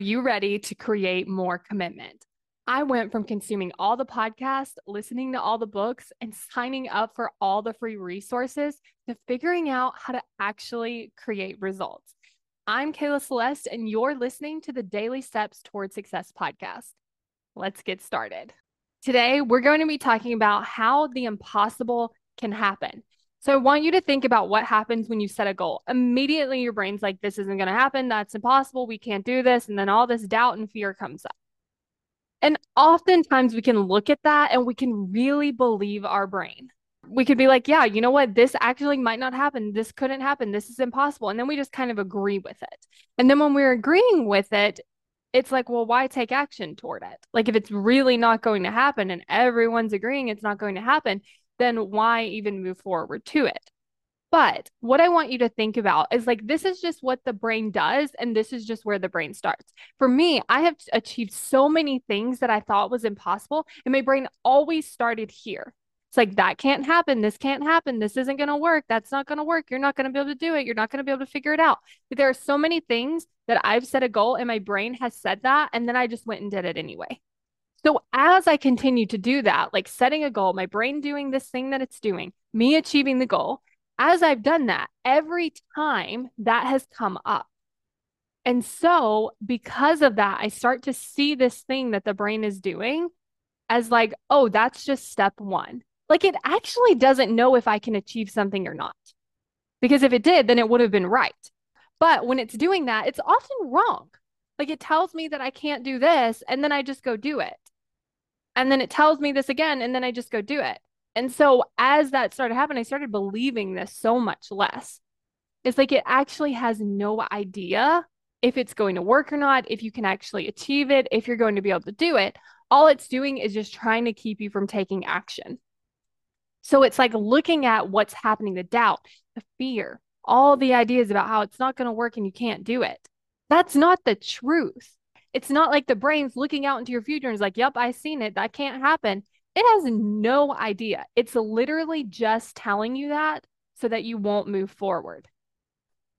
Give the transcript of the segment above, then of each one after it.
you ready to create more commitment? I went from consuming all the podcasts, listening to all the books, and signing up for all the free resources to figuring out how to actually create results. I'm Kayla Celeste, and you're listening to the Daily Steps Toward Success podcast. Let's get started. Today, we're going to be talking about how the impossible can happen. So, I want you to think about what happens when you set a goal. Immediately, your brain's like, this isn't going to happen. That's impossible. We can't do this. And then all this doubt and fear comes up. And oftentimes, we can look at that and we can really believe our brain. We could be like, yeah, you know what? This actually might not happen. This couldn't happen. This is impossible. And then we just kind of agree with it. And then when we're agreeing with it, it's like, well, why take action toward it? Like, if it's really not going to happen and everyone's agreeing it's not going to happen, then why even move forward to it? But what I want you to think about is like, this is just what the brain does, and this is just where the brain starts. For me, I have achieved so many things that I thought was impossible, and my brain always started here. It's like, that can't happen. This can't happen. This isn't going to work. That's not going to work. You're not going to be able to do it. You're not going to be able to figure it out. But there are so many things that I've set a goal, and my brain has said that. And then I just went and did it anyway. So as I continue to do that, like setting a goal, my brain doing this thing that it's doing, me achieving the goal, as I've done that, every time that has come up. And so, because of that, I start to see this thing that the brain is doing as like, oh, that's just step one. Like it actually doesn't know if I can achieve something or not. Because if it did, then it would have been right. But when it's doing that, it's often wrong. Like it tells me that I can't do this, and then I just go do it. And then it tells me this again, and then I just go do it. And so as that started happening, I started believing this so much less. It's like it actually has no idea if it's going to work or not, if you can actually achieve it, if you're going to be able to do it. All it's doing is just trying to keep you from taking action. So it's like looking at what's happening, the doubt, the fear, all the ideas about how it's not going to work and you can't do it. That's not the truth. It's not like the brain's looking out into your future and is like, yep, I've seen it. That can't happen. It has no idea. It's literally just telling you that so that you won't move forward.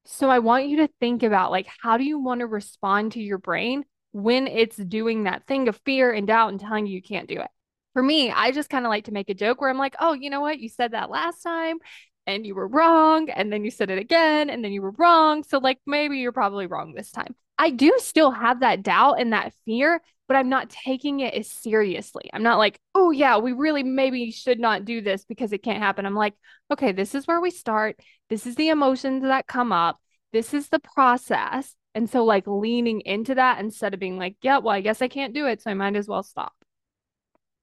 So I want you to think about like, how do you want to respond to your brain when it's doing that thing of fear and doubt and telling you you can't do it? For me, I just kind of like to make a joke where I'm like, oh, you know what? You said that last time and you were wrong. And then you said it again and then you were wrong. So, like, maybe you're probably wrong this time. I do still have that doubt and that fear, but I'm not taking it as seriously. I'm not like, oh, yeah, we really maybe should not do this because it can't happen. I'm like, okay, this is where we start. This is the emotions that come up. This is the process. And so, like, leaning into that instead of being like, yeah, well, I guess I can't do it. So I might as well stop.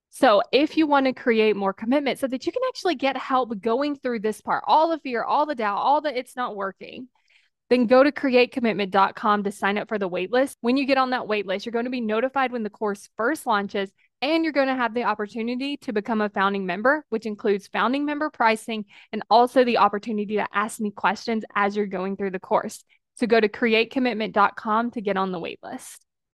So, if you want to create more commitment so that you can actually get help going through this part, all the fear, all the doubt, all the it's not working, then go to createcommitment.com to sign up for the waitlist. When you get on that waitlist, you're going to be notified when the course first launches, and you're going to have the opportunity to become a founding member, which includes founding member pricing and also the opportunity to ask me questions as you're going through the course. So go to createcommitment.com to get on the waitlist.